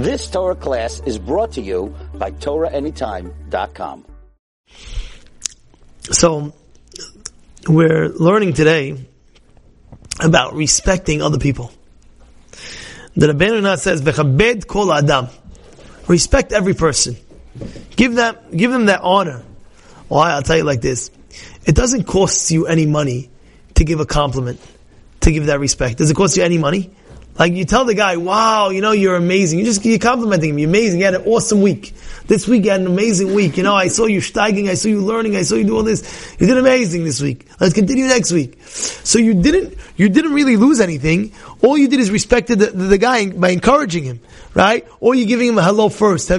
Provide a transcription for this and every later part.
This Torah class is brought to you by TorahAnytime.com. So, we're learning today about respecting other people. The Rabbeinu says, "V'chabed kol adam." Respect every person. Give them, give them that honor. Why? I'll tell you like this. It doesn't cost you any money to give a compliment, to give that respect. Does it cost you any money? Like you tell the guy, wow, you know, you're amazing. You just, you're complimenting him. You're amazing. You had an awesome week. This week you had an amazing week. You know, I saw you steiging. I saw you learning. I saw you do all this. You did amazing this week. Let's continue next week. So you didn't, you didn't really lose anything. All you did is respected the, the, the guy by encouraging him, right? Or you're giving him a hello first.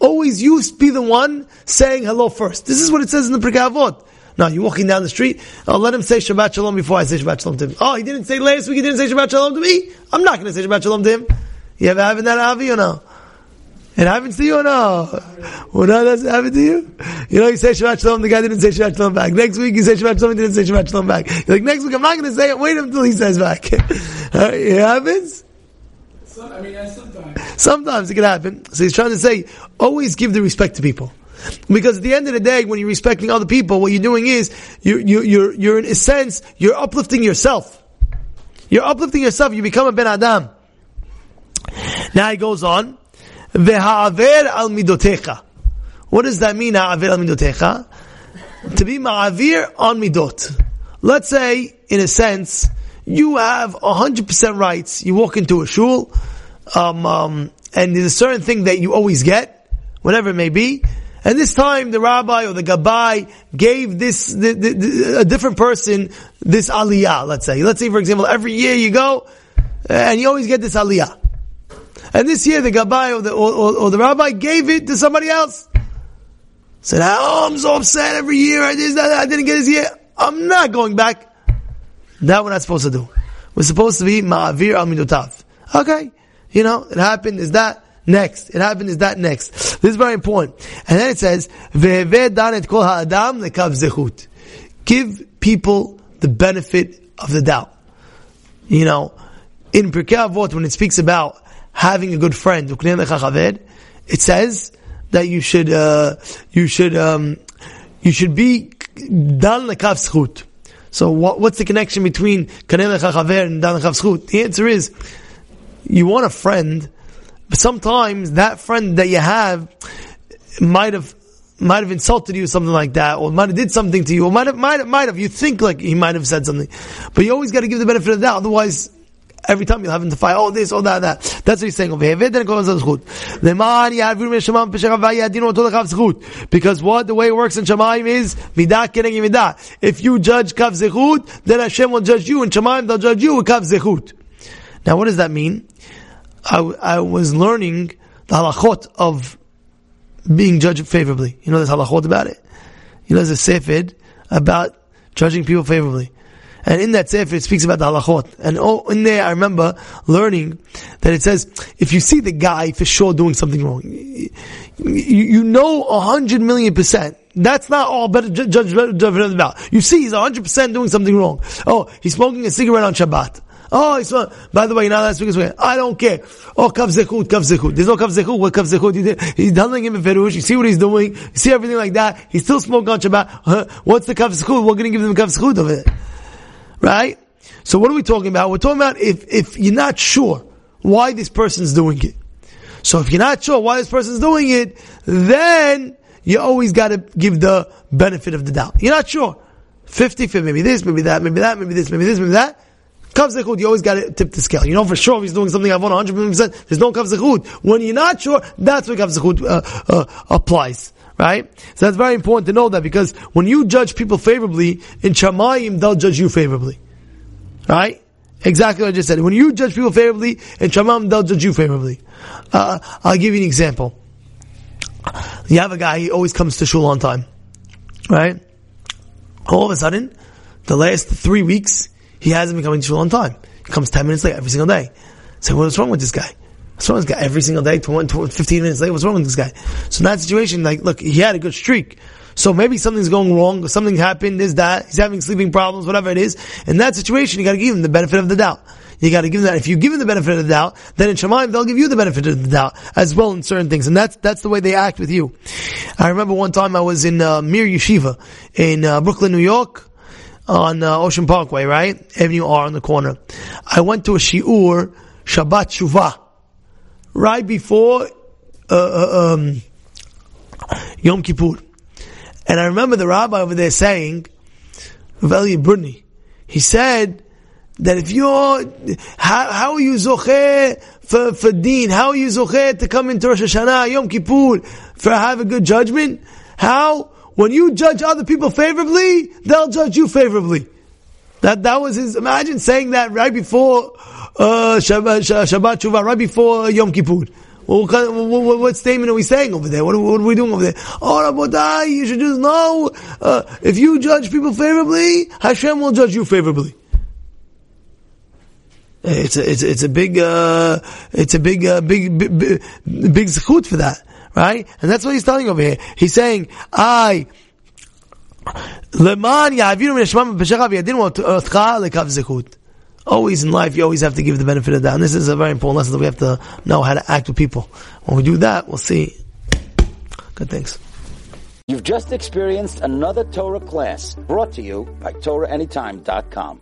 Always you be the one saying hello first. This is what it says in the Pirkei Avot. No, you're walking down the street. I'll let him say Shabbat Shalom before I say Shabbat Shalom to him. Oh, he didn't say last week. He didn't say Shabbat Shalom to me. I'm not going to say Shabbat Shalom to him. You ever having that Avi or no? It happens to you or no? Well, no, does it happen to you? You know, you say Shabbat Shalom, the guy didn't say Shabbat Shalom back. Next week you say Shabbat Shalom, he didn't say Shabbat Shalom back. You're like, next week I'm not going to say it, wait until he says back. it happens? I mean, sometimes. Sometimes it can happen. So he's trying to say, always give the respect to people. Because at the end of the day, when you're respecting other people, what you're doing is, you, you, you're, you're in a sense, you're uplifting yourself. You're uplifting yourself, you become a Ben Adam. Now he goes on, Ve'ha'aver al midotecha. What does that mean, ha'aver al midotecha? To be ma'avir on midot. Let's say, in a sense, you have 100% rights. You walk into a shul, um, um, and there's a certain thing that you always get, whatever it may be, and this time the rabbi or the gabbai gave this, the, the, the, a different person this aliyah, let's say. Let's say for example, every year you go, and you always get this aliyah. And this year the gabbai or the, or, or, or the rabbi gave it to somebody else. Said, oh, I'm so upset every year, I, did, I didn't get this year. I'm not going back. That we're not supposed to do. We're supposed to be ma'avir al minutav. Okay. You know, it happened, is that next. It happened, is that next. This is very important. And then it says, danet kol ha'adam lekav zechut. Give people the benefit of the doubt. You know, in Pirkei Avot, when it speaks about having a good friend, it says that you should, uh, you should, um, you should be dan lekav zechut. So what, what's the connection between kanel chaver and dan lekav zechut? The answer is, you want a friend sometimes that friend that you have might have might have insulted you, something like that, or might have did something to you, or might have, might have, might have. You think like he might have said something, but you always got to give the benefit of the doubt. Otherwise, every time you'll have him to fight, oh this, oh that, that. That's what he's saying over here. Then it goes on zchut. Because what the way it works in Shemaim is midah keneged midah. If you judge kav zechut, then Hashem will judge you, and Shemaim they'll judge you with kav zechut. Now, what does that mean? I, I was learning the halachot of being judged favorably. You know, there's halachot about it. You know, there's a sefer about judging people favorably. And in that sefer, it speaks about the halachot. And oh, in there, I remember learning that it says, if you see the guy for sure doing something wrong, you, you know a hundred million percent. That's not oh, all better judge about. You see he's a hundred percent doing something wrong. Oh, he's smoking a cigarette on Shabbat. Oh, it's not. By the way, now is when I don't care. Oh, kav zechut, kav zechut. There's no kav zechut. What kav zechut? He's telling him in Ferush. You see what he's doing. You see everything like that. He's still smoking on Shabbat. Huh? What's the kav zechut? We're going to give them kav zechut of it, right? So what are we talking about? We're talking about if if you're not sure why this person's doing it. So if you're not sure why this person's doing it, then you always got to give the benefit of the doubt. You're not sure. 50 50, maybe this, maybe that, maybe that, maybe this, maybe this, maybe that. Kav Zechut, you always got to tip the scale. You know for sure if he's doing something I've 100%, there's no Kav Zechut. When you're not sure, that's where Kav Zechut uh, uh, applies. Right? So that's very important to know that because when you judge people favorably, in Shamayim, they'll judge you favorably. Right? Exactly what I just said. When you judge people favorably, in Shamayim, they'll judge you favorably. Uh, I'll give you an example. You have a guy, he always comes to shul on time. Right? All of a sudden, the last three weeks, he hasn't been coming to shul on time. He comes 10 minutes late every single day. So what's wrong with this guy? What's wrong with this guy? Every single day, 20, 15 minutes late, what's wrong with this guy? So in that situation, like, look, he had a good streak. So maybe something's going wrong, something happened, is that, he's having sleeping problems, whatever it is. In that situation, you gotta give him the benefit of the doubt. you got to give them that. If you give them the benefit of the doubt, then in Shemaim they'll give you the benefit of the doubt as well in certain things, and that's that's the way they act with you. I remember one time I was in uh, Mir Yeshiva in uh, Brooklyn, New York, on uh, Ocean Parkway, right, Avenue R on the corner. I went to a shiur Shabbat Shuvah right before uh, uh, um, Yom Kippur. And I remember the rabbi over there saying, Veli Bruni, he said that if you're, how, how are you zocheh for, for deen? How are you zocheh to come into Rosh Hashanah, Yom Kippur, for have a good judgment? How? When you judge other people favorably, they'll judge you favorably. That that was his. Imagine saying that right before uh, Shabbat, Shabbat Shuvah, right before Yom Kippur. What, what, what, statement are we saying over there? What, what, are we doing over there? Oh, Rabotai, you should just know, uh, if you judge people favorably, Hashem will judge you favorably. It's a, it's it's a big, uh, it's a big, uh, big, big, big, big for that, right? And that's what he's telling over here. He's saying, I, Leman ya'aviru min hashmam b'shecha v'yadin v'otcha lekav. Always in life, you always have to give the benefit of that. And this is a very important lesson that we have to know how to act with people. When we do that, we'll see. Good things. You've just experienced another Torah class brought to you by TorahAnytime.com.